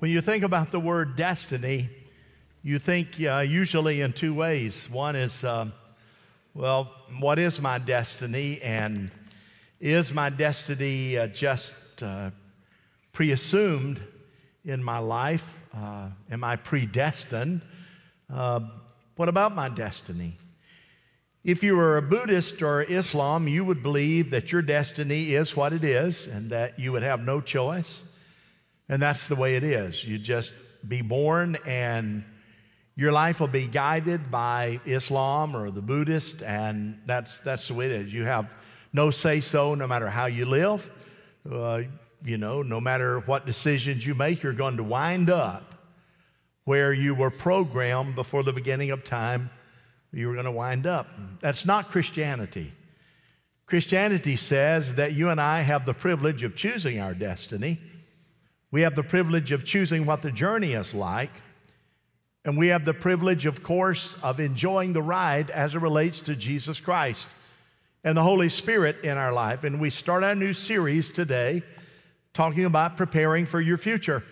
When you think about the word destiny, you think uh, usually in two ways. One is, uh, well, what is my destiny? And is my destiny uh, just uh, pre assumed in my life? Uh, am I predestined? Uh, what about my destiny? If you were a Buddhist or Islam, you would believe that your destiny is what it is and that you would have no choice. And that's the way it is. You just be born and your life will be guided by Islam or the Buddhist, and that's, that's the way it is. You have no say so no matter how you live. Uh, you know, no matter what decisions you make, you're going to wind up where you were programmed before the beginning of time, you were going to wind up. That's not Christianity. Christianity says that you and I have the privilege of choosing our destiny. We have the privilege of choosing what the journey is like. And we have the privilege, of course, of enjoying the ride as it relates to Jesus Christ and the Holy Spirit in our life. And we start our new series today talking about preparing for your future.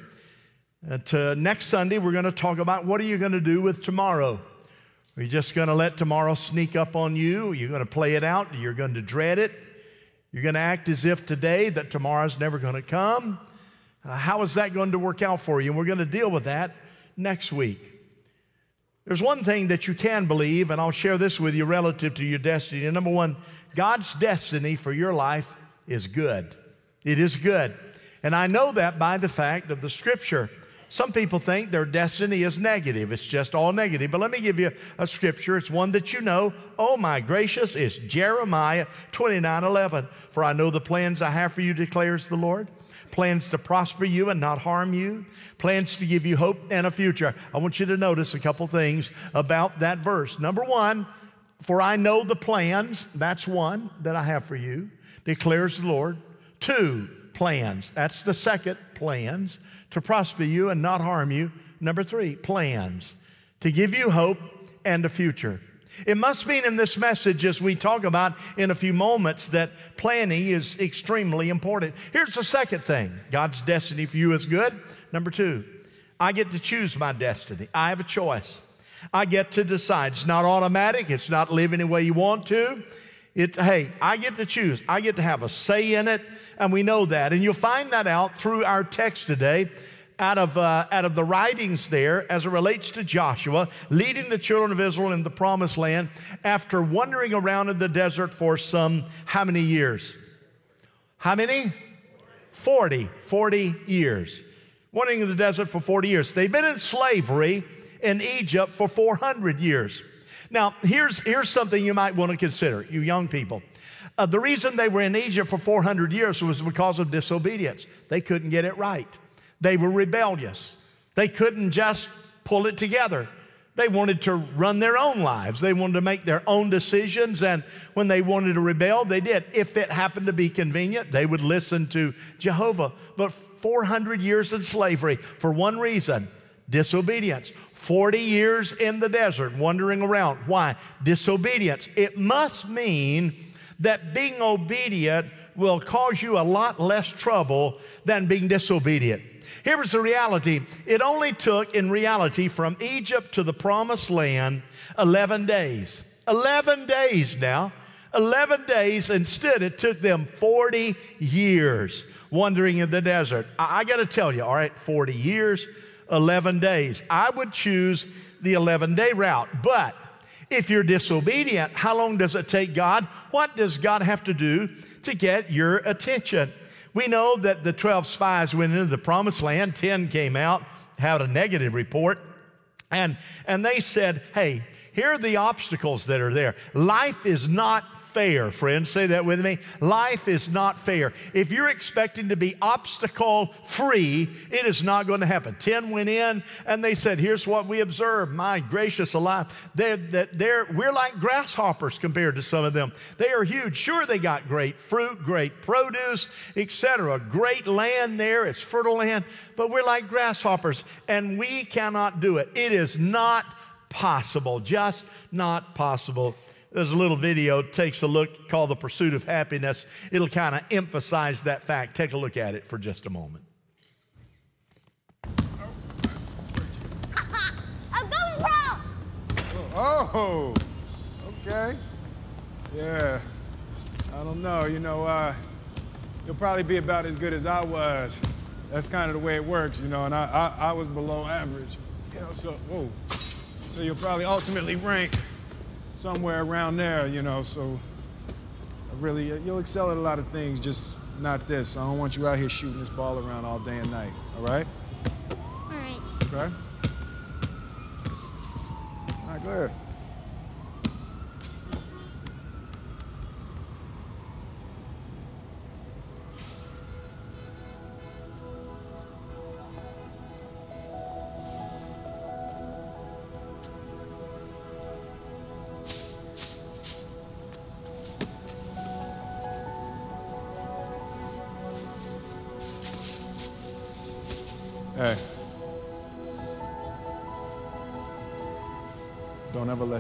And to next Sunday, we're going to talk about what are you going to do with tomorrow? Are you just going to let tomorrow sneak up on you? Are You're going to play it out? Are You're going to dread it? You're going to act as if today that tomorrow's never going to come? Uh, how is that going to work out for you? And we're going to deal with that next week. There's one thing that you can believe, and I'll share this with you relative to your destiny. And Number one, God's destiny for your life is good. It is good. And I know that by the fact of the scripture. Some people think their destiny is negative. It's just all negative. But let me give you a scripture. It's one that you know. Oh my gracious, it's Jeremiah 29 11. For I know the plans I have for you, declares the Lord plans to prosper you and not harm you, plans to give you hope and a future. I want you to notice a couple things about that verse. Number one, for I know the plans, that's one that I have for you, declares the Lord. Two, plans, that's the second, plans to prosper you and not harm you. Number three, plans to give you hope and a future. It must mean in this message, as we talk about in a few moments, that planning is extremely important. Here's the second thing God's destiny for you is good. Number two, I get to choose my destiny, I have a choice. I get to decide. It's not automatic, it's not living the way you want to. It, hey, I get to choose, I get to have a say in it, and we know that. And you'll find that out through our text today out of, uh, out of the writings there as it relates to Joshua leading the children of Israel in the promised land after wandering around in the desert for some how many years? How many? 40. 40 years. Wandering in the desert for 40 years. They've been in slavery in Egypt for 400 years. Now, here's, here's something you might want to consider, you young people. Uh, the reason they were in Egypt for 400 years was because of disobedience. They couldn't get it right. They were rebellious. They couldn't just pull it together. They wanted to run their own lives. They wanted to make their own decisions. And when they wanted to rebel, they did. If it happened to be convenient, they would listen to Jehovah. But 400 years in slavery for one reason disobedience. 40 years in the desert, wandering around. Why? Disobedience. It must mean that being obedient will cause you a lot less trouble than being disobedient. Here was the reality it only took, in reality, from Egypt to the promised land 11 days. 11 days now. 11 days. Instead, it took them 40 years wandering in the desert. I, I got to tell you, all right, 40 years, 11 days. I would choose the 11 day route. But if you're disobedient, how long does it take God? What does God have to do to get your attention? We know that the 12 spies went into the promised land, 10 came out, had a negative report, and, and they said, Hey, here are the obstacles that are there. Life is not fair, friends. Say that with me. Life is not fair. If you're expecting to be obstacle free, it is not going to happen. Ten went in and they said, Here's what we observed. My gracious alive. They're, they're, we're like grasshoppers compared to some of them. They are huge. Sure, they got great fruit, great produce, etc. Great land there. It's fertile land, but we're like grasshoppers and we cannot do it. It is not possible, just not possible there's a little video, takes a look, called The Pursuit of Happyness. It'll kind of emphasize that fact. Take a look at it for just a moment. I'm going pro! Oh, okay. Yeah. I don't know. You know, uh, you'll probably be about as good as I was. That's kind of the way it works, you know, and I, I, I was below average. You know, so, whoa. So you'll probably ultimately rank somewhere around there, you know, so I really, you'll excel at a lot of things, just not this. I don't want you out here shooting this ball around all day and night, all right? All right. Okay? All right, go ahead.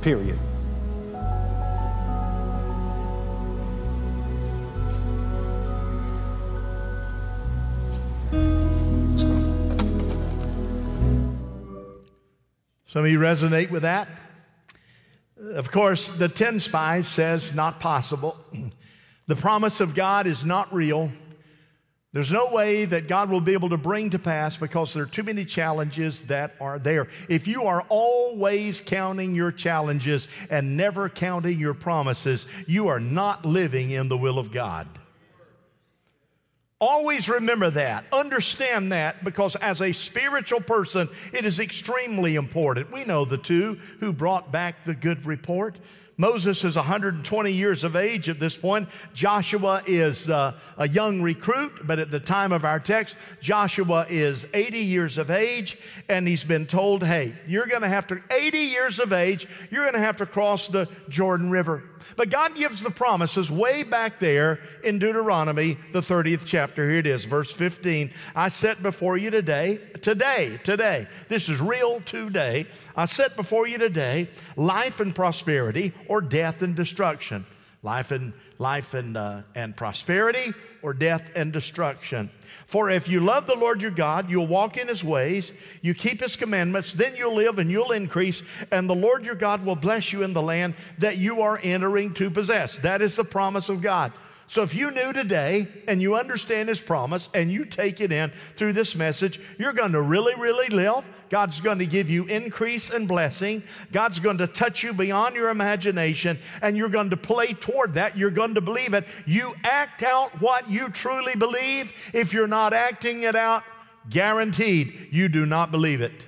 Period. Some of you resonate with that. Of course, the 10 spies says not possible. The promise of God is not real. There's no way that God will be able to bring to pass because there are too many challenges that are there. If you are always counting your challenges and never counting your promises, you are not living in the will of God. Always remember that. Understand that because as a spiritual person, it is extremely important. We know the two who brought back the good report. Moses is 120 years of age at this point. Joshua is uh, a young recruit, but at the time of our text, Joshua is 80 years of age, and he's been told, hey, you're going to have to, 80 years of age, you're going to have to cross the Jordan River. But God gives the promises way back there in Deuteronomy, the 30th chapter. Here it is, verse 15. I set before you today, today, today, this is real today. I set before you today life and prosperity or death and destruction. Life and life and, uh, and prosperity or death and destruction. For if you love the Lord your God, you'll walk in his ways, you keep his commandments, then you'll live and you'll increase, and the Lord your God will bless you in the land that you are entering to possess. That is the promise of God. So if you knew today and you understand his promise and you take it in through this message, you're going to really, really live. God's going to give you increase and blessing. God's going to touch you beyond your imagination and you're going to play toward that. You're going to believe it. You act out what you truly believe. If you're not acting it out, guaranteed you do not believe it.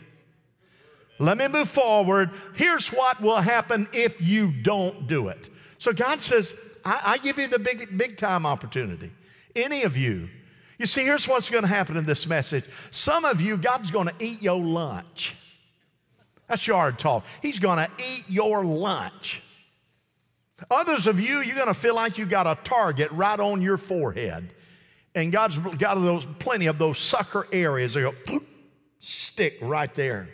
Let me move forward. Here's what will happen if you don't do it. So God says, I, I give you the big, big time opportunity. Any of you. You see, here's what's going to happen in this message. Some of you, God's going to eat your lunch. That's yard talk. He's going to eat your lunch. Others of you, you're going to feel like you got a target right on your forehead. And God's got those, plenty of those sucker areas that go stick right there.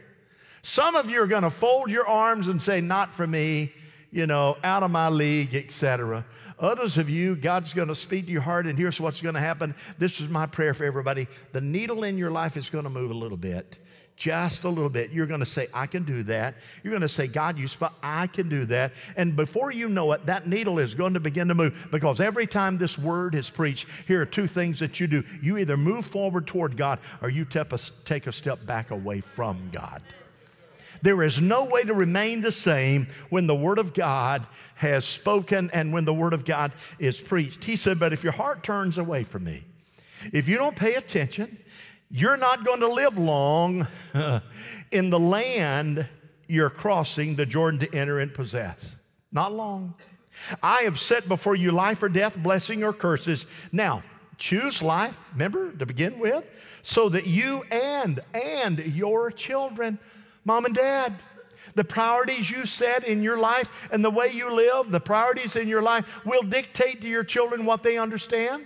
Some of you are going to fold your arms and say, Not for me, you know, out of my league, etc. Others of you, God's going to speak to your heart, and here's what's going to happen. This is my prayer for everybody. The needle in your life is going to move a little bit, just a little bit. You're going to say, I can do that. You're going to say, God, you spot, I can do that. And before you know it, that needle is going to begin to move because every time this word is preached, here are two things that you do. You either move forward toward God or you take a step back away from God. There is no way to remain the same when the Word of God has spoken and when the Word of God is preached. He said, But if your heart turns away from me, if you don't pay attention, you're not going to live long in the land you're crossing the Jordan to enter and possess. Not long. I have set before you life or death, blessing or curses. Now, choose life, remember, to begin with, so that you and and your children Mom and dad, The priorities you set in your life and the way you live, the priorities in your life will dictate to your children what they understand.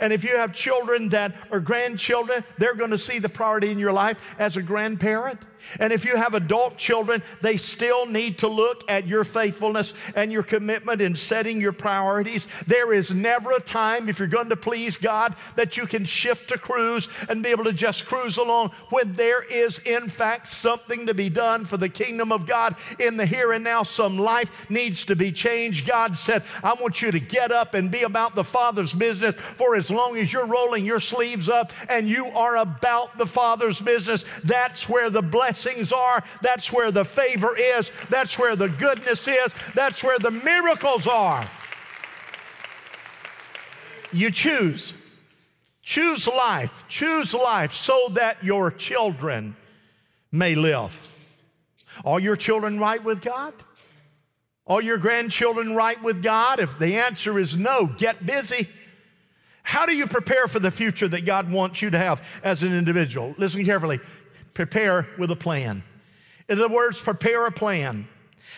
And if you have children that are grandchildren, they're going to see the priority in your life as a grandparent. And if you have adult children, they still need to look at your faithfulness and your commitment in setting your priorities. There is never a time, if you're going to please God, that you can shift to cruise and be able to just cruise along when there is, in fact, something to be done for the kingdom of God in the here and now. Some life needs to be changed. God said, I want you to get up and be about the Father's business for as long as you're rolling your sleeves up and you are about the Father's business. That's where the blessing blessings are. That's where the favor is. That's where the goodness is. That's where the miracles are. You choose. Choose life. Choose life so that your children may live. Are your children right with God? Are your grandchildren right with God? If the answer is no, get busy. How do you prepare for the future that God wants you to have as an individual? Listen carefully prepare with a plan. In other words, prepare a plan.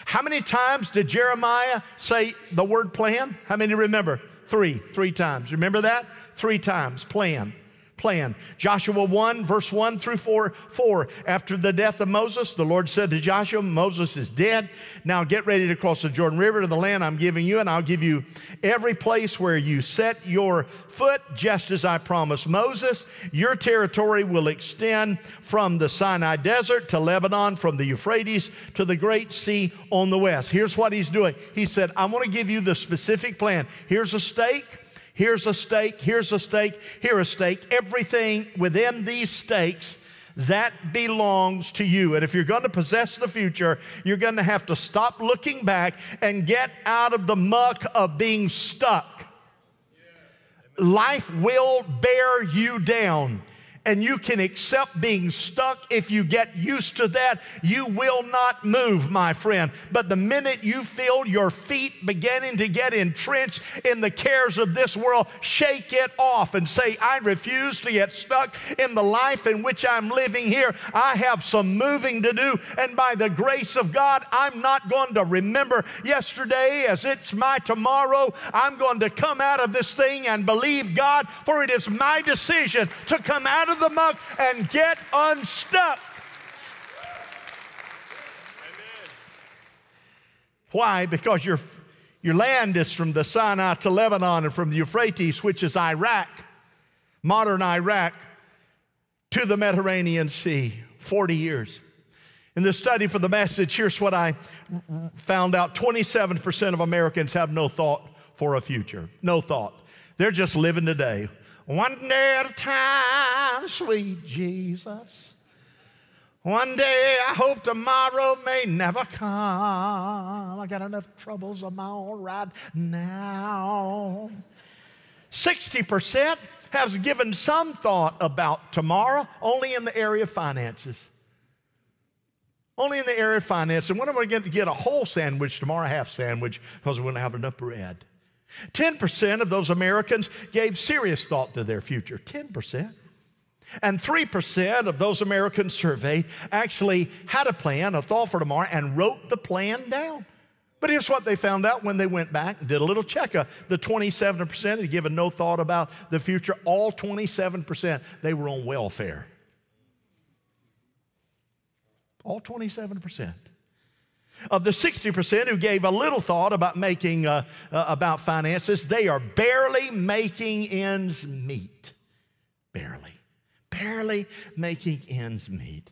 How many times did Jeremiah say the word plan? How many remember? Three, three times. Remember that? Three times. Plan plan. Joshua 1, verse 1 through 4, 4. After the death of Moses, the Lord said to Joshua, Moses is dead. Now get ready to cross the Jordan River to the land I'm giving you, and I'll give you every place where you set your foot, just as I promised Moses. Your territory will extend from the Sinai Desert to Lebanon, from the Euphrates to the Great Sea on the west. Here's what he's doing. He said, I want to give you the specific plan. Here's a stake. Here's a stake, here's a stake, here a stake. Everything within these stakes that belongs to you. And if you're going to possess the future, you're going to have to stop looking back and get out of the muck of being stuck. Life will bear you down and you can accept being stuck if you get used to that, you will not move, my friend. But the minute you feel your feet beginning to get entrenched in the cares of this world, shake it off and say, I refuse to get stuck in the life in which I'm living here. I have some moving to do, and by the grace of God, I'm not going to remember yesterday as it's my tomorrow. I'm going to come out of this thing and believe God, for it is my decision to come out of of the muck and get unstuck. Why? Because your, your land is from the Sinai to Lebanon and from the Euphrates, which is Iraq, modern Iraq, to the Mediterranean Sea. 40 years. In the study for the message, here's what I found out 27% of Americans have no thought for a future. No thought. They're just living today one day at a time, sweet Jesus. One day I hope tomorrow may never come. I got enough troubles of my own right now. 60% has given some thought about tomorrow, only in the area of finances. Only in the area of finance. And when am I going to get a whole sandwich tomorrow, half sandwich, because we're going to have enough bread? 10% of those Americans gave serious thought to their future. 10%. And 3% of those Americans surveyed actually had a plan, a thought for tomorrow, and wrote the plan down. But here's what they found out when they went back and did a little checkup. The 27% had given no thought about the future. All 27%, they were on welfare. All 27%. Of the 60% who gave a little thought about making, uh, uh, about finances, they are barely making ends meet. Barely. Barely making ends meet.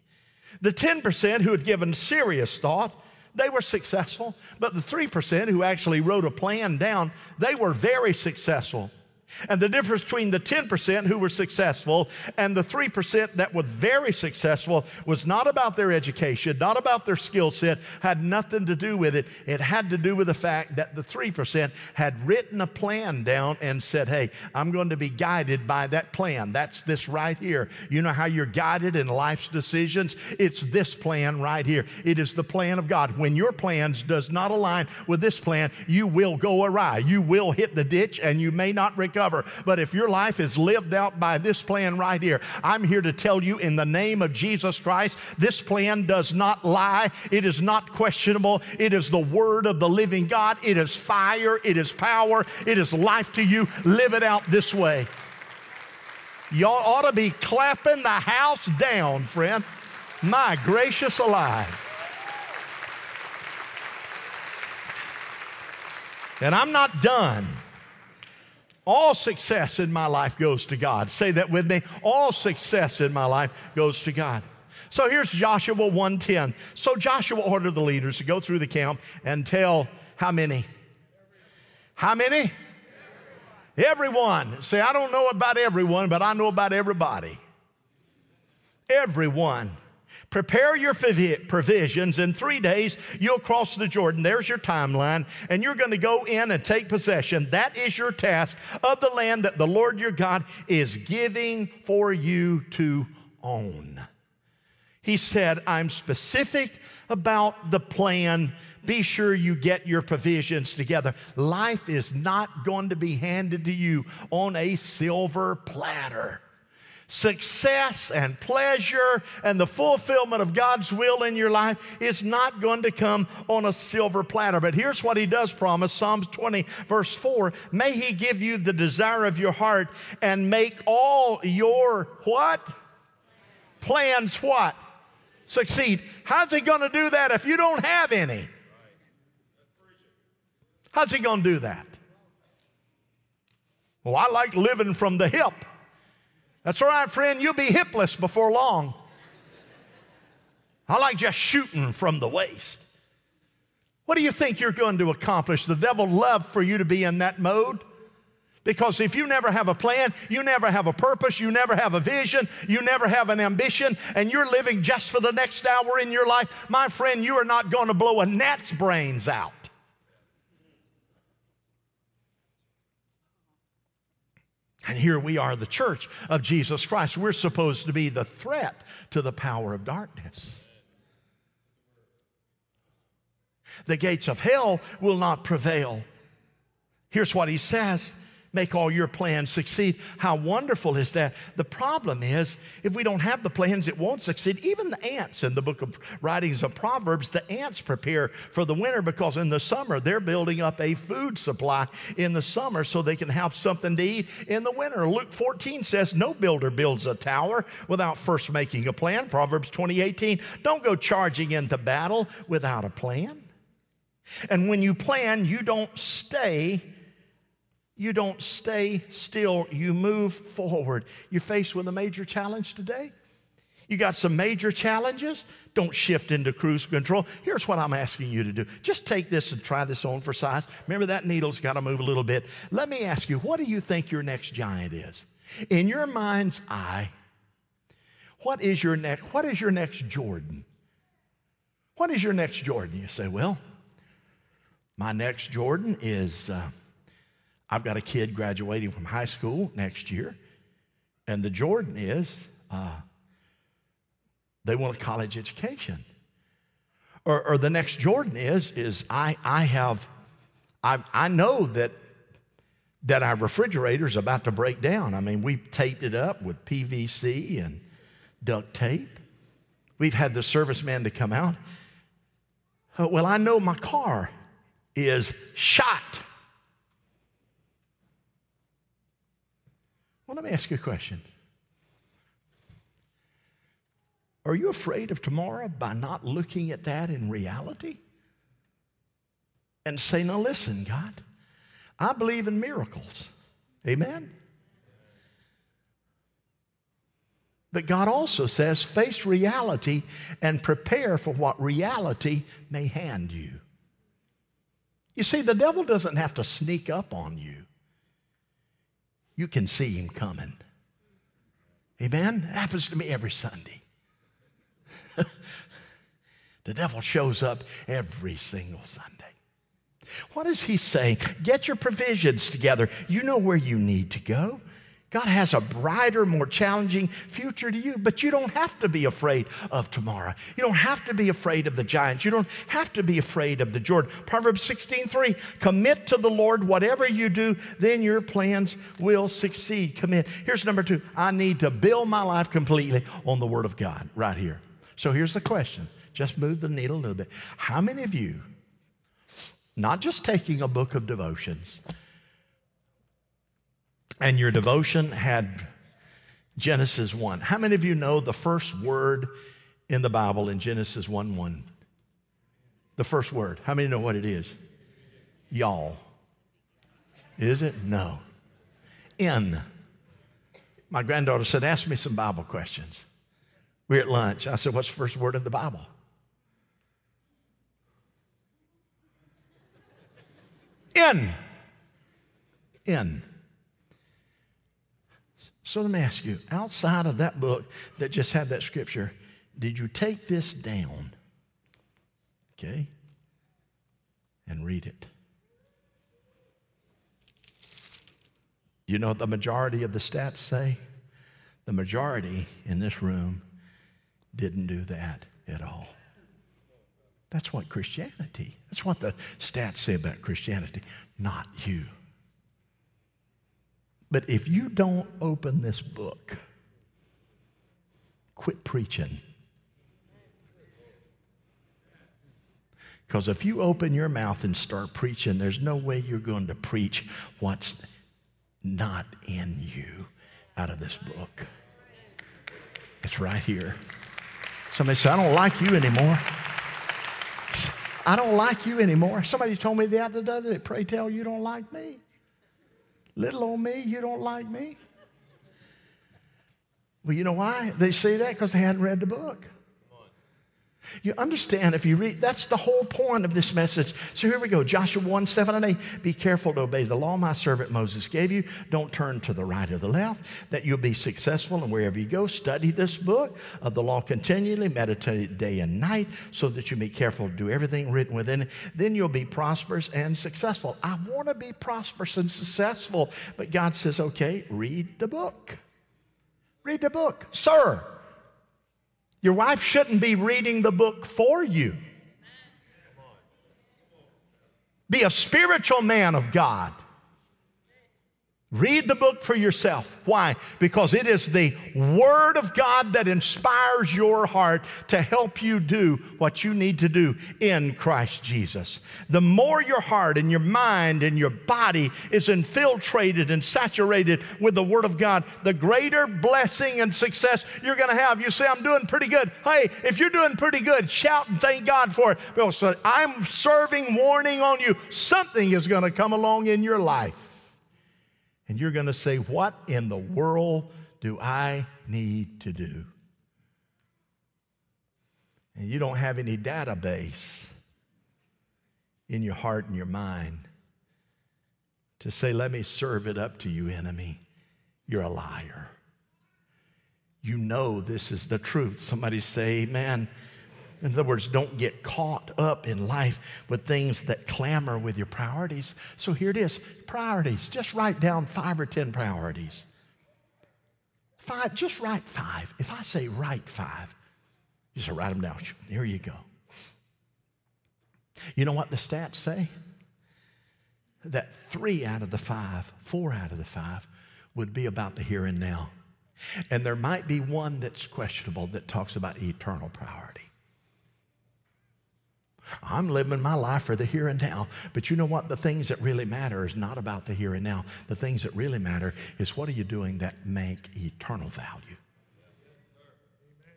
The 10% who had given serious thought, they were successful. But the 3% who actually wrote a plan down, they were very successful. And the difference between the 10% who were successful and the 3% that were very successful was not about their education, not about their skill set, had nothing to do with it. It had to do with the fact that the 3% had written a plan down and said, Hey, I'm going to be guided by that plan. That's this right here. You know how you're guided in life's decisions? It's this plan right here. It is the plan of God. When your plans does not align with this plan, you will go awry. You will hit the ditch and you may not recover recover. But if your life is lived out by this plan right here, I'm here to tell you in the name of Jesus Christ, this plan does not lie. It is not questionable. It is the word of the living God. It is fire. It is power. It is life to you. Live it out this way. Y'all ought to be clapping the house down, friend. My gracious alive. And I'm not done. All success in my life goes to God. Say that with me. All success in my life goes to God. So here's Joshua 1:10. So Joshua ordered the leaders to go through the camp and tell how many? How many? Everyone. Say, I don't know about everyone, but I know about everybody. Everyone. Prepare your provisions. In three days, you'll cross the Jordan. There's your timeline. And you're going to go in and take possession. That is your task of the land that the Lord your God is giving for you to own. He said, I'm specific about the plan. Be sure you get your provisions together. Life is not going to be handed to you on a silver platter success and pleasure and the fulfillment of God's will in your life is not going to come on a silver platter. But here's what he does promise Psalms 20, verse 4 May he give you the desire of your heart and make all your what? Plans what? Succeed. How's he going to do that if you don't have any? How's he going to do that? Well, I like living from the hip. That's all right, friend. You'll be hipless before long. I like just shooting from the waist. What do you think you're going to accomplish? The devil love for you to be in that mode. Because if you never have a plan, you never have a purpose, you never have a vision, you never have an ambition, and you're living just for the next hour in your life, my friend, you are not going to blow a gnat's brains out. And here we are, the church of Jesus Christ. We're supposed to be the threat to the power of darkness. The gates of hell will not prevail. Here's what he says make all your plans succeed. How wonderful is that? The problem is, if we don't have the plans, it won't succeed. Even the ants in the book of writings of Proverbs, the ants prepare for the winter because in the summer they're building up a food supply in the summer so they can have something to eat in the winter. Luke 14 says, No builder builds a tower without first making a plan. Proverbs 20, 18, don't go charging into battle without a plan. And when you plan, you don't stay you don't stay still, you move forward. You're faced with a major challenge today. You got some major challenges. Don't shift into cruise control. Here's what I'm asking you to do just take this and try this on for size. Remember, that needle's got to move a little bit. Let me ask you, what do you think your next giant is? In your mind's eye, what is your next, what is your next Jordan? What is your next Jordan? You say, well, my next Jordan is. Uh, I've got a kid graduating from high school next year, and the Jordan is uh, they want a college education. Or, or, the next Jordan is is I I have I I know that that our refrigerator is about to break down. I mean, we've taped it up with PVC and duct tape. We've had the serviceman to come out. Uh, well, I know my car is shot. Well, let me ask you a question. Are you afraid of tomorrow by not looking at that in reality? And say, now listen, God, I believe in miracles. Amen? But God also says, face reality and prepare for what reality may hand you. You see, the devil doesn't have to sneak up on you you can see him coming. Amen? It happens to me every Sunday. the devil shows up every single Sunday. What does he say? Get your provisions together. You know where you need to go. God has a brighter, more challenging future to you, but you don't have to be afraid of tomorrow. You don't have to be afraid of the giants. You don't have to be afraid of the Jordan. Proverbs 16:3, commit to the Lord whatever you do, then your plans will succeed. Commit. Here's number 2. I need to build my life completely on the word of God right here. So here's the question. Just move the needle a little bit. How many of you not just taking a book of devotions, and your devotion had Genesis 1. How many of you know the first word in the Bible in Genesis 1 1? The first word. How many know what it is? Y'all. Is it? No. In. My granddaughter said, Ask me some Bible questions. We are at lunch. I said, What's the first word in the Bible? In. In. So let me ask you outside of that book that just had that scripture, did you take this down? Okay? And read it. You know what the majority of the stats say? The majority in this room didn't do that at all. That's what Christianity, that's what the stats say about Christianity, not you. But if you don't open this book, quit preaching. Because if you open your mouth and start preaching, there's no way you're going to preach what's not in you out of this book. It's right here. Somebody said, I don't like you anymore. I don't like you anymore. Somebody told me the other day, pray tell you don't like me. Little old me, you don't like me? Well, you know why? They say that because they hadn't read the book. You understand if you read, that's the whole point of this message. So here we go Joshua 1 7 and 8. Be careful to obey the law my servant Moses gave you. Don't turn to the right or the left, that you'll be successful. And wherever you go, study this book of the law continually, meditate day and night, so that you be careful to do everything written within it. Then you'll be prosperous and successful. I want to be prosperous and successful, but God says, okay, read the book. Read the book. Sir, your wife shouldn't be reading the book for you. Be a spiritual man of God. Read the book for yourself. Why? Because it is the Word of God that inspires your heart to help you do what you need to do in Christ Jesus. The more your heart and your mind and your body is infiltrated and saturated with the Word of God, the greater blessing and success you're going to have. You say, I'm doing pretty good. Hey, if you're doing pretty good, shout and thank God for it. Because I'm serving warning on you. Something is going to come along in your life and you're going to say, What in the world do I need to do? And you don't have any database in your heart and your mind to say, Let me serve it up to you, enemy. You're a liar. You know this is the truth. Somebody say, Amen. In other words, don't get caught up in life with things that clamor with your priorities. So here it is priorities. Just write down five or 10 priorities. Five, just write five. If I say write five, you just write them down. Here you go. You know what the stats say? That three out of the five, four out of the five, would be about the here and now. And there might be one that's questionable that talks about eternal priority. I'm living my life for the here and now. But you know what? The things that really matter is not about the here and now. The things that really matter is what are you doing that make eternal value?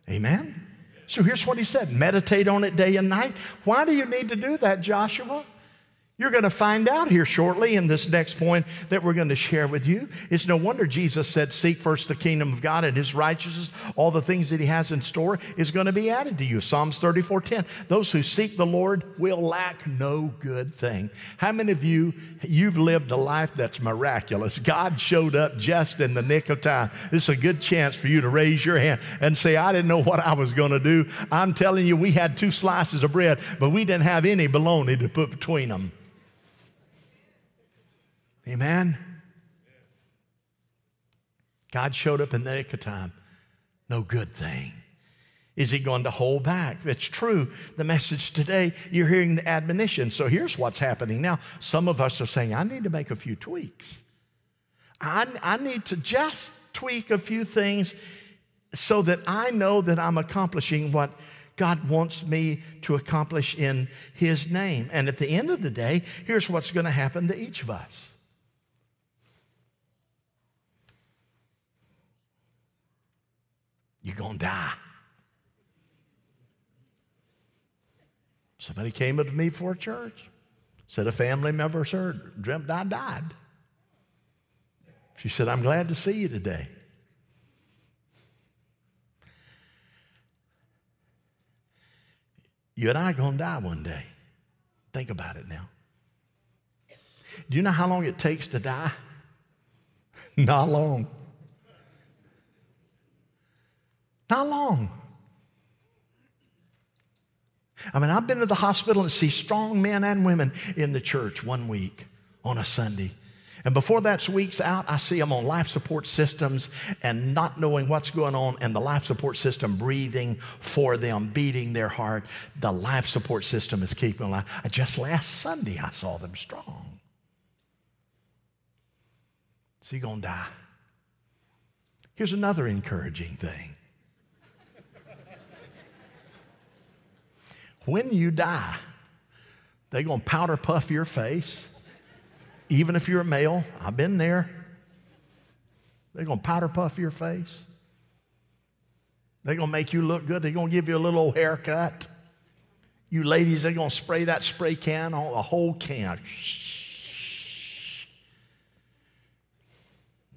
Amen? So here's what he said meditate on it day and night. Why do you need to do that, Joshua? You're going to find out here shortly in this next point that we're going to share with you. It's no wonder Jesus said, Seek first the kingdom of God and his righteousness. All the things that he has in store is going to be added to you. Psalms 34 10. Those who seek the Lord will lack no good thing. How many of you, you've lived a life that's miraculous? God showed up just in the nick of time. This is a good chance for you to raise your hand and say, I didn't know what I was going to do. I'm telling you, we had two slices of bread, but we didn't have any bologna to put between them. Amen? God showed up in the nick of time. No good thing. Is he going to hold back? It's true. The message today, you're hearing the admonition. So here's what's happening now. Some of us are saying, I need to make a few tweaks. I, I need to just tweak a few things so that I know that I'm accomplishing what God wants me to accomplish in His name. And at the end of the day, here's what's going to happen to each of us. You're going to die. Somebody came up to me for a church, said a family member heard, dreamt I died. She said, I'm glad to see you today. You and I are going to die one day. Think about it now. Do you know how long it takes to die? Not long. Not long. I mean, I've been to the hospital and see strong men and women in the church one week on a Sunday. And before that week's out, I see them on life support systems and not knowing what's going on, and the life support system breathing for them, beating their heart. The life support system is keeping alive. Just last Sunday, I saw them strong. So you're going to die. Here's another encouraging thing. When you die, they're going to powder puff your face even if you're a male, I've been there. They're going to powder puff your face. They're going to make you look good. They're going to give you a little haircut. You ladies, they're going to spray that spray can on a whole can.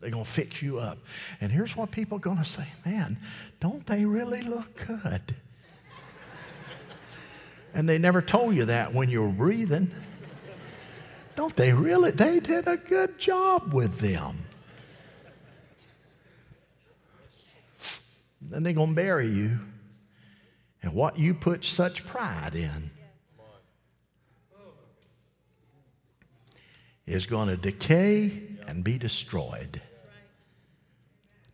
They're going to fix you up. And here's what people are going to say man, don't they really look good? And they never told you that when you were breathing. Don't they really? They did a good job with them. Then they're going to bury you. And what you put such pride in is going to decay and be destroyed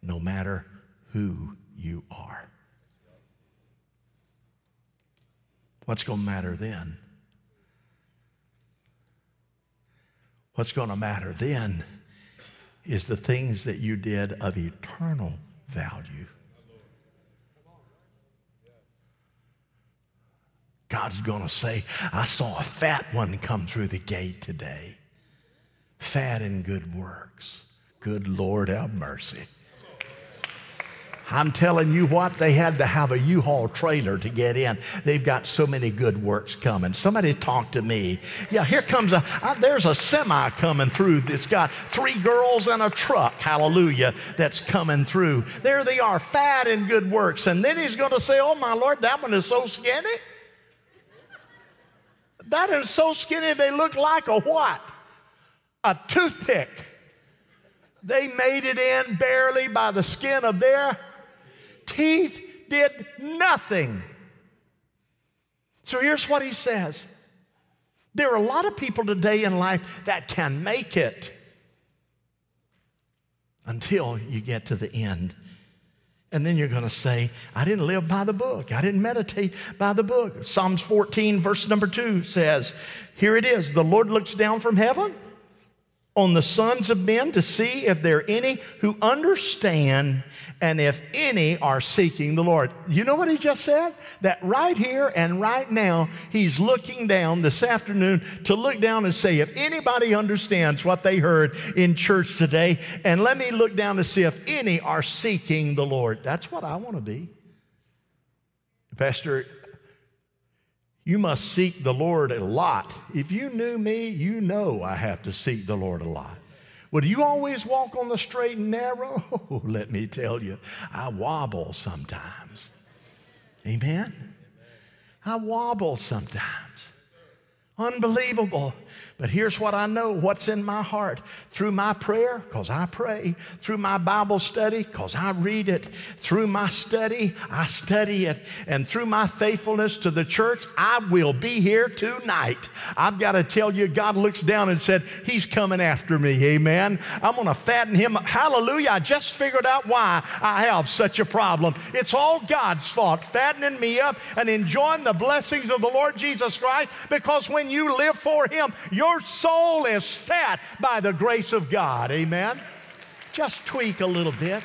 no matter who you are. What's going to matter then? What's going to matter then is the things that you did of eternal value. God's going to say, I saw a fat one come through the gate today. Fat in good works. Good Lord, have mercy. I'm telling you what, they had to have a U-Haul trailer to get in. They've got so many good works coming. Somebody talk to me. Yeah, here comes a, uh, there's a semi coming through that's got three girls and a truck, hallelujah, that's coming through. There they are, fat in good works. And then he's going to say, oh my Lord, that one is so skinny. That is so skinny they look like a what? A toothpick. They made it in barely by the skin of their teeth did nothing. So here's what he says there are a lot of people today in life that can make it until you get to the end. And then you're going to say, I didn't live by the book. I didn't meditate by the book. Psalms 14, verse number 2 says, Here it is the Lord looks down from heaven on the sons of men to see if there are any who understand and if any are seeking the Lord. You know what he just said? That right here and right now, he's looking down this afternoon to look down and say, if anybody understands what they heard in church today, and let me look down to see if any are seeking the Lord. That's what I want to be. Pastor, you must seek the Lord a lot. If you knew me, you know I have to seek the Lord a lot. Well, do you always walk on the straight and narrow? let me tell you, I wobble sometimes. Amen? I wobble sometimes. Unbelievable. But here's what I know what's in my heart through my prayer, because I pray, through my Bible study, because I read it, through my study, I study it, and through my faithfulness to the church, I will be here tonight. I've got to tell you, God looks down and said, He's coming after me. Amen. I'm going to fatten him. Hallelujah. I just figured out why I have such a problem. It's all God's fault, fattening me up and enjoying the blessings of the Lord Jesus Christ, because when you live for Him, your soul is fat by the grace of God. Amen. Just tweak a little bit.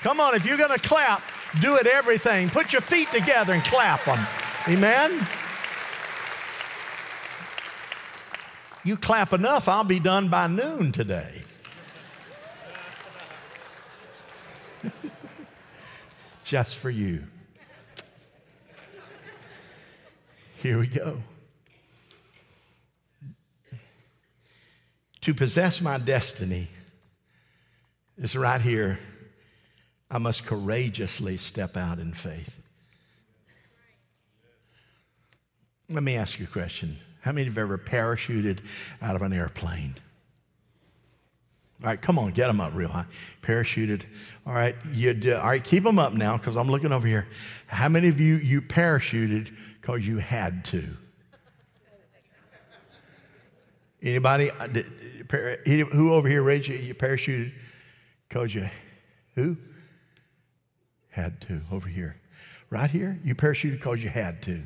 Come on, if you're going to clap, do it everything. Put your feet together and clap them. Amen. You clap enough, I'll be done by noon today. Just for you. Here we go. To possess my destiny is right here. I must courageously step out in faith. Let me ask you a question. How many have ever parachuted out of an airplane? All right, come on, get them up real high. Parachuted. All right, you all right, keep them up now because I'm looking over here. How many of you you parachuted because you had to? Anybody? Uh, Uh, who over here raised you? You parachuted because you who had to over here, right here. You parachuted because you had to.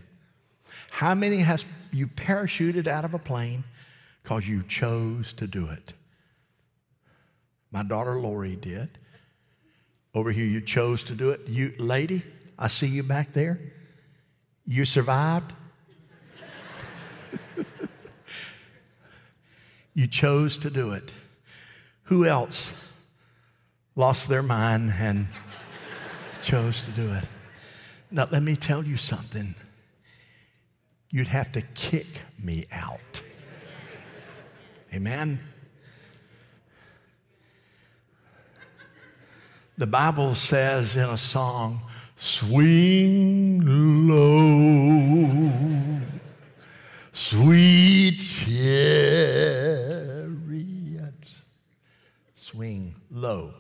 How many has you parachuted out of a plane because you chose to do it? My daughter Lori did. Over here, you chose to do it. You, lady, I see you back there. You survived. You chose to do it. Who else lost their mind and chose to do it? Now, let me tell you something. You'd have to kick me out. Amen. The Bible says in a song, swing low, sweet chariots, swing low.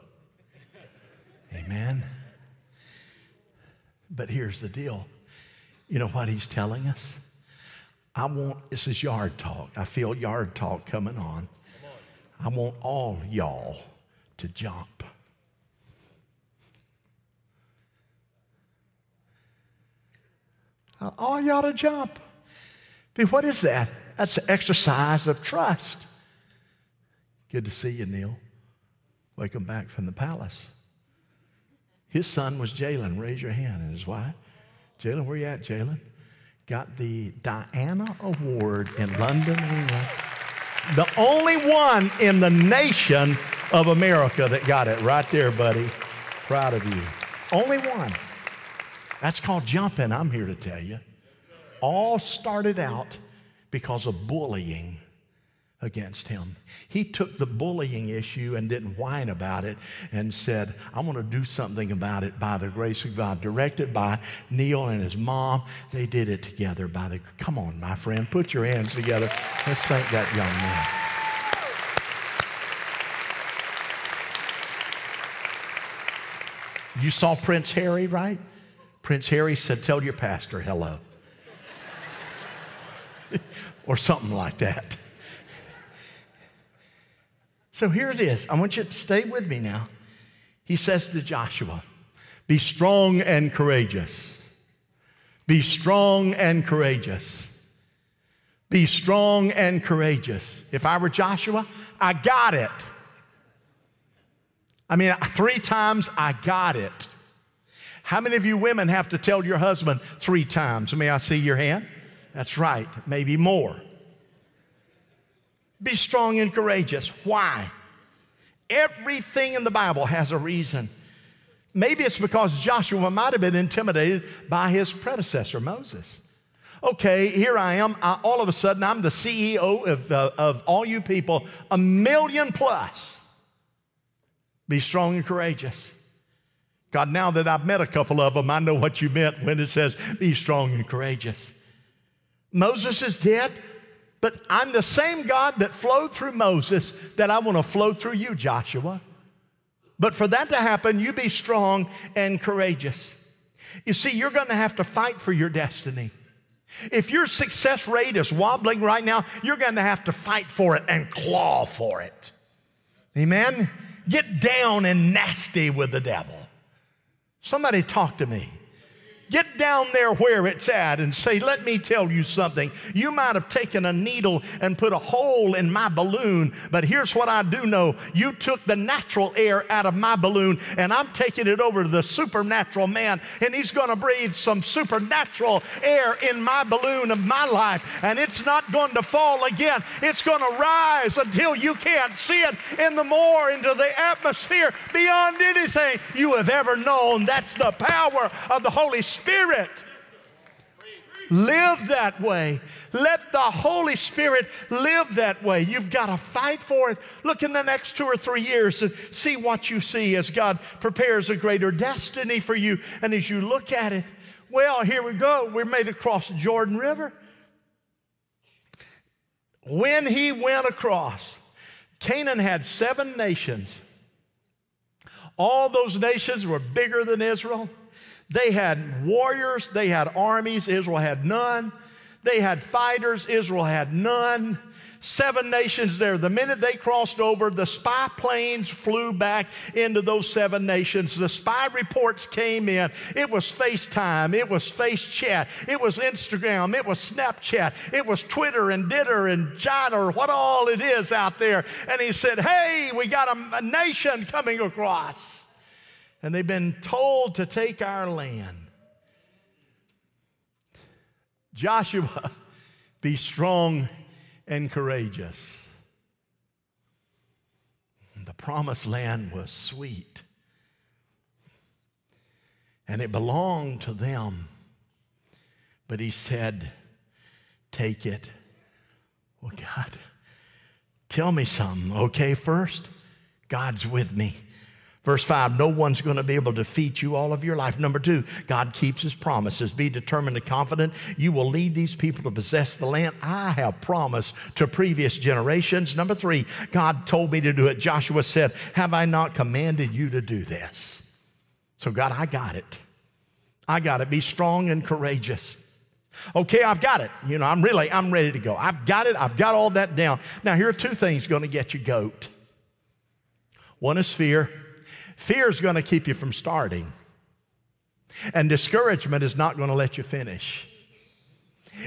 Amen. But here's the deal. You know what he's telling us? I want, this is yard talk. I feel yard talk coming on. I want all y'all to jump. All y'all to jump. But what is that? That's an exercise of trust. Good to see you, Neil. Welcome back from the palace. His son was Jalen. Raise your hand. And his wife. Jalen, where you at, Jalen? Got the Diana Award in London, England. The only one in the nation of America that got it. Right there, buddy. Proud of you. Only one. That's called jumping, I'm here to tell you. All started out because of bullying against him. He took the bullying issue and didn't whine about it and said, I'm going to do something about it by the grace of God. Directed by Neil and his mom. They did it together by the. Come on, my friend, put your hands together. Let's thank that young man. You saw Prince Harry, right? Prince Harry said, Tell your pastor hello. or something like that. So here it is. I want you to stay with me now. He says to Joshua, Be strong and courageous. Be strong and courageous. Be strong and courageous. If I were Joshua, I got it. I mean, three times I got it. How many of you women have to tell your husband three times? May I see your hand? That's right, maybe more. Be strong and courageous. Why? Everything in the Bible has a reason. Maybe it's because Joshua might have been intimidated by his predecessor, Moses. Okay, here I am. I, all of a sudden, I'm the CEO of, uh, of all you people, a million plus. Be strong and courageous. God, now that I've met a couple of them, I know what you meant when it says, be strong and courageous. Moses is dead. But I'm the same God that flowed through Moses that I want to flow through you, Joshua. But for that to happen, you be strong and courageous. You see, you're going to have to fight for your destiny. If your success rate is wobbling right now, you're going to have to fight for it and claw for it. Amen? Get down and nasty with the devil. Somebody talk to me. Get down there where it's at and say, Let me tell you something. You might have taken a needle and put a hole in my balloon, but here's what I do know. You took the natural air out of my balloon, and I'm taking it over to the supernatural man, and he's going to breathe some supernatural air in my balloon of my life, and it's not going to fall again. It's going to rise until you can't see it in the more into the atmosphere beyond anything you have ever known. That's the power of the Holy Spirit. Spirit. Live that way. Let the Holy Spirit live that way. You've got to fight for it. Look in the next two or three years and see what you see as God prepares a greater destiny for you. And as you look at it, well, here we go. We're made across the Jordan River. When he went across, Canaan had seven nations. All those nations were bigger than Israel. They had warriors, they had armies, Israel had none. They had fighters, Israel had none. Seven nations there. The minute they crossed over, the spy planes flew back into those seven nations. The spy reports came in. It was FaceTime, it was Face Chat, it was Instagram, it was Snapchat, it was Twitter and Ditter and or what all it is out there. And he said, Hey, we got a, a nation coming across and they've been told to take our land. Joshua, be strong and courageous. The promised land was sweet, and it belonged to them. But he said, Take it. Well, God, tell me something, okay, first? God's with me. Verse 5 No one's going to be able to defeat you all of your life. Number two, God keeps his promises. Be determined and confident. You will lead these people to possess the land I have promised to previous generations. Number three, God told me to do it. Joshua said, Have I not commanded you to do this? So, God, I got it. I got it. Be strong and courageous. Okay, I've got it. You know, I'm really, I'm ready to go. I've got it. I've got all that down. Now, here are two things going to get you goat. One is fear. Fear is going to keep you from starting, and discouragement is not going to let you finish.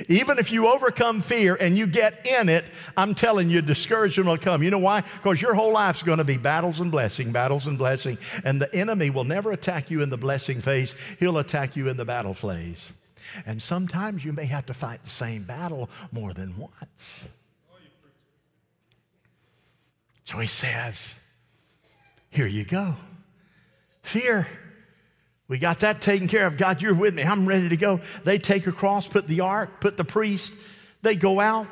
Even if you overcome fear and you get in it, I'm telling you, discouragement will come. You know why? Because your whole life's going to be battles and blessing, battles and blessing. And the enemy will never attack you in the blessing phase, he'll attack you in the battle phase. And sometimes you may have to fight the same battle more than once. So he says, Here you go. Fear. We got that taken care of. God, you're with me. I'm ready to go. They take a cross, put the ark, put the priest. They go out,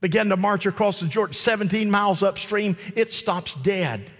begin to march across the Jordan, 17 miles upstream. It stops dead.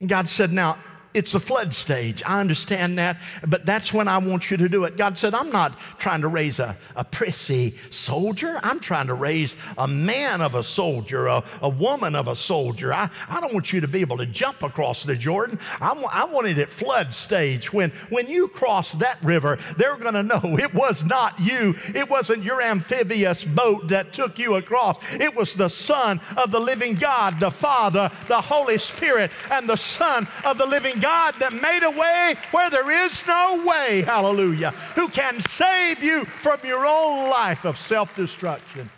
And God said, Now, it's the flood stage. I understand that, but that's when I want you to do it. God said, I'm not trying to raise a, a prissy soldier. I'm trying to raise a man of a soldier, a, a woman of a soldier. I, I don't want you to be able to jump across the Jordan. I, I wanted it flood stage. When, when you cross that river, they're going to know it was not you. It wasn't your amphibious boat that took you across. It was the Son of the living God, the Father, the Holy Spirit, and the Son of the living God that made a way where there is no way, hallelujah, who can save you from your own life of self destruction.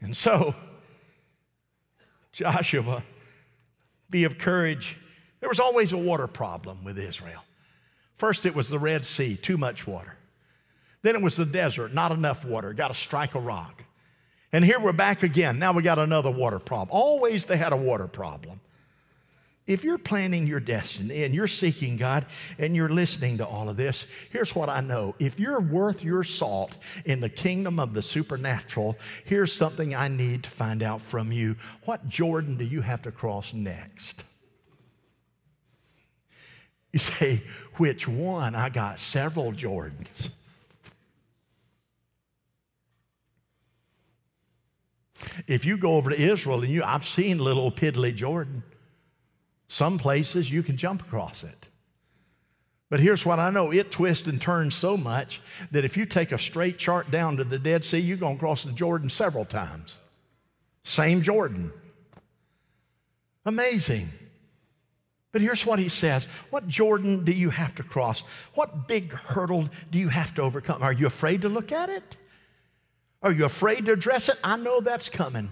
And so, Joshua, be of courage. There was always a water problem with Israel. First, it was the Red Sea, too much water. Then it was the desert, not enough water, got to strike a rock. And here we're back again. Now we got another water problem. Always they had a water problem. If you're planning your destiny and you're seeking God and you're listening to all of this, here's what I know. If you're worth your salt in the kingdom of the supernatural, here's something I need to find out from you. What Jordan do you have to cross next? You say, which one? I got several Jordans. If you go over to Israel and you, I've seen little piddly Jordan. Some places you can jump across it. But here's what I know it twists and turns so much that if you take a straight chart down to the Dead Sea, you're going to cross the Jordan several times. Same Jordan. Amazing. But here's what he says What Jordan do you have to cross? What big hurdle do you have to overcome? Are you afraid to look at it? Are you afraid to address it? I know that's coming.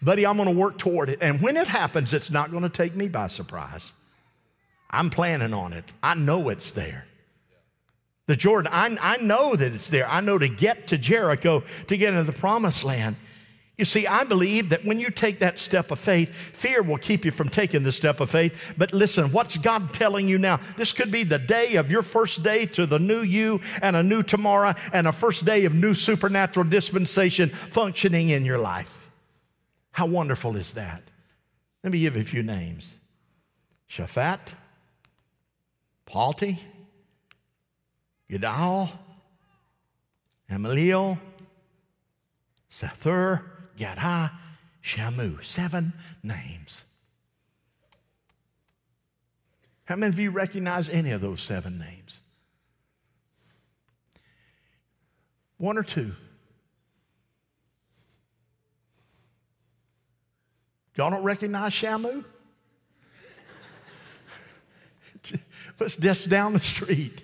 Buddy, I'm going to work toward it. And when it happens, it's not going to take me by surprise. I'm planning on it. I know it's there. The Jordan, I, I know that it's there. I know to get to Jericho, to get into the promised land. You see, I believe that when you take that step of faith, fear will keep you from taking the step of faith. But listen, what's God telling you now? This could be the day of your first day to the new you and a new tomorrow and a first day of new supernatural dispensation functioning in your life. How wonderful is that? Let me give you a few names Shaphat, Palti, Yadal, Amaliel, Sethur, Gadha, Shamu. Seven names. How many of you recognize any of those seven names? One or two? Y'all don't recognize Shamu? It's just down the street.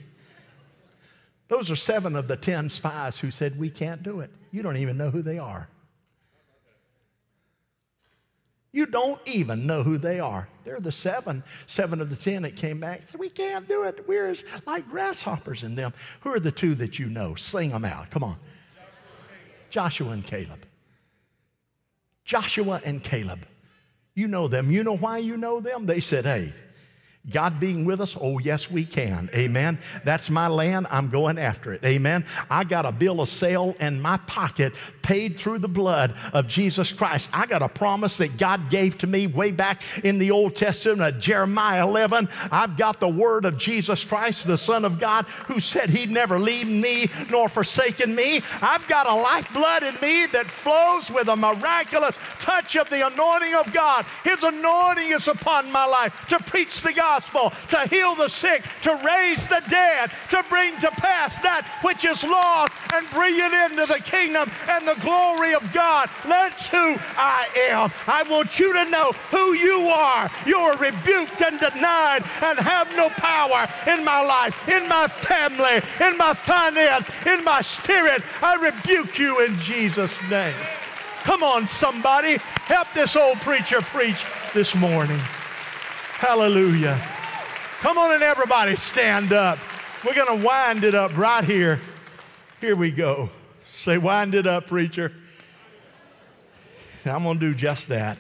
Those are seven of the ten spies who said, We can't do it. You don't even know who they are. You don't even know who they are. They're the seven, seven of the ten that came back. Said, we can't do it. We're as like grasshoppers in them. Who are the two that you know? Sing them out. Come on. Joshua and Caleb. Joshua and Caleb. You know them. You know why you know them? They said, hey, God being with us? Oh, yes, we can. Amen. That's my land. I'm going after it. Amen. I got a bill of sale in my pocket paid through the blood of Jesus Christ. I got a promise that God gave to me way back in the Old Testament, at Jeremiah 11. I've got the word of Jesus Christ, the Son of God, who said he'd never leave me nor forsaken me. I've got a lifeblood in me that flows with a miraculous touch of the anointing of God. His anointing is upon my life to preach the gospel gospel, to heal the sick, to raise the dead, to bring to pass that which is lost and bring it into the kingdom and the glory of God. That's who I am. I want you to know who you are. You're rebuked and denied and have no power in my life, in my family, in my finance, in my spirit. I rebuke you in Jesus' name. Come on, somebody. Help this old preacher preach this morning. Hallelujah. Come on and everybody stand up. We're going to wind it up right here. Here we go. Say, wind it up, preacher. I'm going to do just that.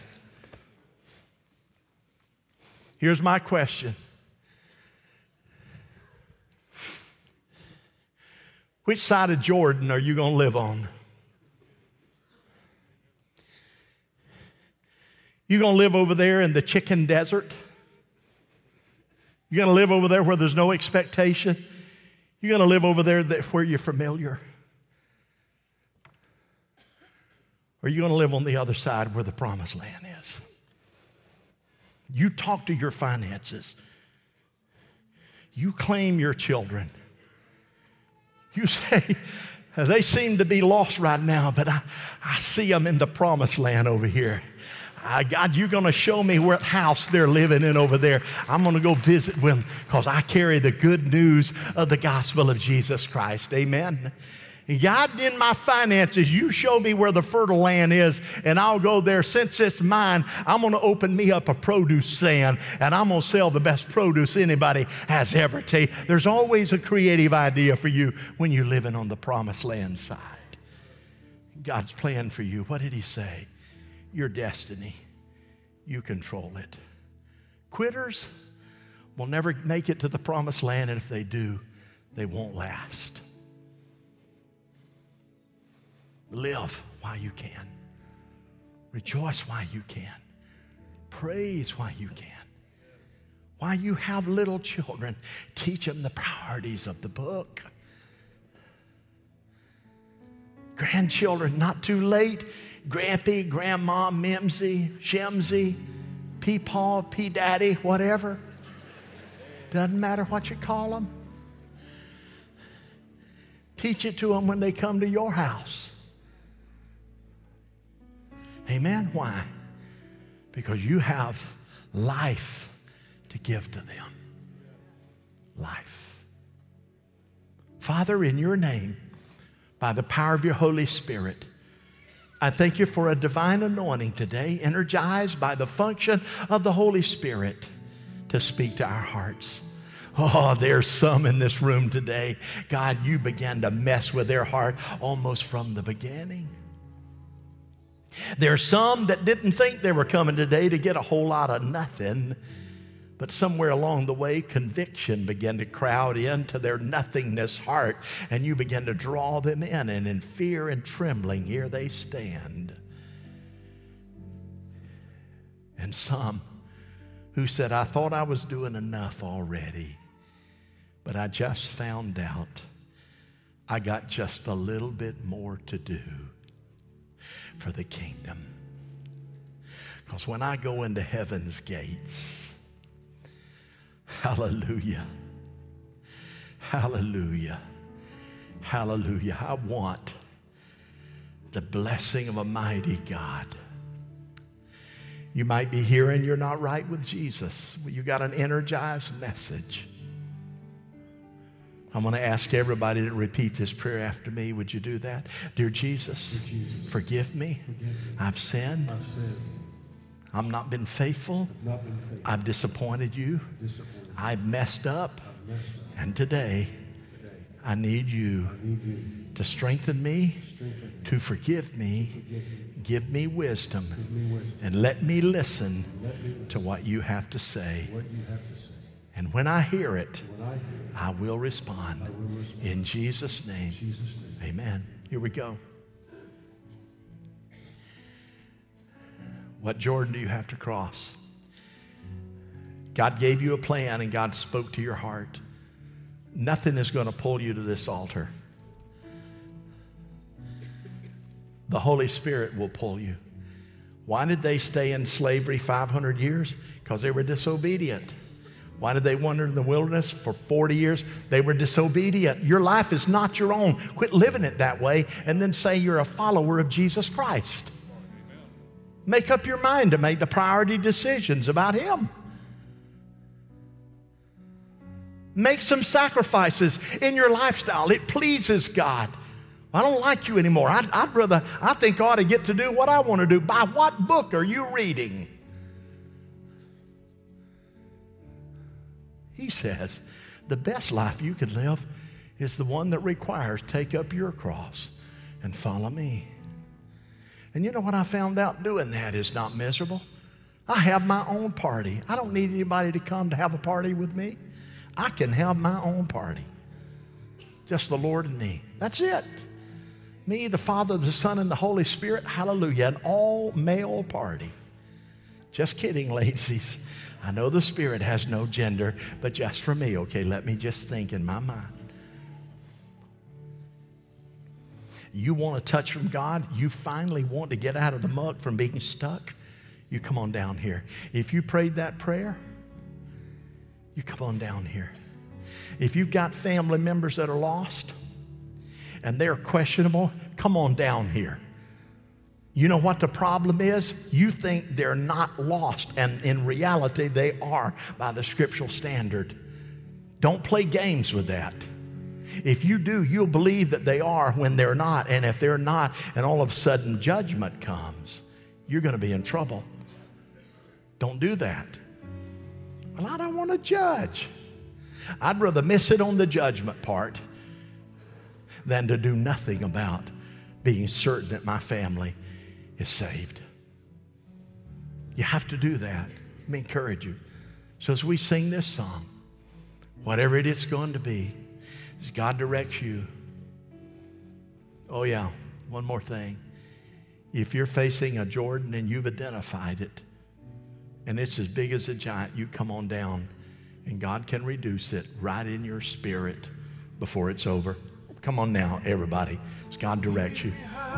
Here's my question Which side of Jordan are you going to live on? You going to live over there in the chicken desert? You're going to live over there where there's no expectation. You're going to live over there that, where you're familiar. Or you're going to live on the other side where the promised land is. You talk to your finances. You claim your children. You say, they seem to be lost right now, but I, I see them in the promised land over here. Uh, God, you're going to show me what house they're living in over there. I'm going to go visit them because I carry the good news of the gospel of Jesus Christ. Amen. God, in my finances, you show me where the fertile land is, and I'll go there. Since it's mine, I'm going to open me up a produce stand, and I'm going to sell the best produce anybody has ever tasted. There's always a creative idea for you when you're living on the promised land side. God's plan for you. What did He say? Your destiny. You control it. Quitters will never make it to the promised land, and if they do, they won't last. Live while you can. Rejoice while you can. Praise while you can. While you have little children, teach them the priorities of the book. Grandchildren, not too late Grampy, Grandma, Mimsy, Shemsy, Peepaw, P Daddy, whatever. Doesn't matter what you call them. Teach it to them when they come to your house. Amen? Why? Because you have life to give to them. Life. Father, in your name, by the power of your Holy Spirit, I thank you for a divine anointing today, energized by the function of the Holy Spirit to speak to our hearts. Oh, there's some in this room today. God, you began to mess with their heart almost from the beginning. There's some that didn't think they were coming today to get a whole lot of nothing, but somewhere along the way, conviction began to crowd into their nothingness heart, and you began to draw them in, and in fear and trembling, here they stand. And some who said, I thought I was doing enough already, but I just found out I got just a little bit more to do for the kingdom. Because when I go into heaven's gates, hallelujah, hallelujah, hallelujah, I want the blessing of a mighty God. You might be here and you're not right with Jesus. You got an energized message. I'm going to ask everybody to repeat this prayer after me. Would you do that? Dear Jesus, Dear Jesus, forgive, me. forgive me. I've sinned. I've sinned. I've not been faithful. I've not been faithful. I've disappointed you. disappointed. I've messed up. Messed up. And today, Today, I need you I need you to strengthen me, to strengthen me, to forgive me, forgive me, give me wisdom, give me wisdom, and let me listen let me listen to what you have to say. to what you have to say. And when I hear it, I hear it, I will respond. I will respond. In Jesus' name, In Jesus' name. amen. Here we go. What Jordan do you have to cross? God gave you a plan and God spoke to your heart. Nothing is going to pull you to this altar. The Holy Spirit will pull you. Why did they stay in slavery 500 years? Because they were disobedient. Why did they wander in the wilderness for 40 years? They were disobedient. Your life is not your own. Quit living it that way and then say you're a follower of Jesus Christ. Make up your mind to make the priority decisions about Him. Make some sacrifices in your lifestyle. It pleases God. I don't like you anymore. I'd, I'd rather, I think I ought to get to do what I want to do. By what book are you reading? He says, the best life you can live is the one that requires take up your cross and follow me. And you know what I found out doing that is not miserable. I have my own party. I don't need anybody to come to have a party with me. I can have my own party. Just the Lord and me. That's it. Me, the Father, the Son, and the Holy Spirit. Hallelujah. An all male party. Just kidding, ladies. I know the Spirit has no gender, but just for me, okay? Let me just think in my mind. You want a touch from God? You finally want to get out of the muck from being stuck? You come on down here. If you prayed that prayer, you come on down here. If you've got family members that are lost and they're questionable, come on down here. You know what the problem is? You think they're not lost, and in reality, they are by the scriptural standard. Don't play games with that. If you do, you'll believe that they are when they're not. And if they're not, and all of a sudden judgment comes, you're going to be in trouble. Don't do that. Well, I don't want to judge. I'd rather miss it on the judgment part than to do nothing about being certain that my family is saved. You have to do that. Let me encourage you. So as we sing this song, whatever it is going to be, as God directs you. Oh, yeah, one more thing. If you're facing a Jordan and you've identified it, and it's as big as a giant, you come on down, and God can reduce it right in your spirit before it's over. Come on now, everybody, as God directs you.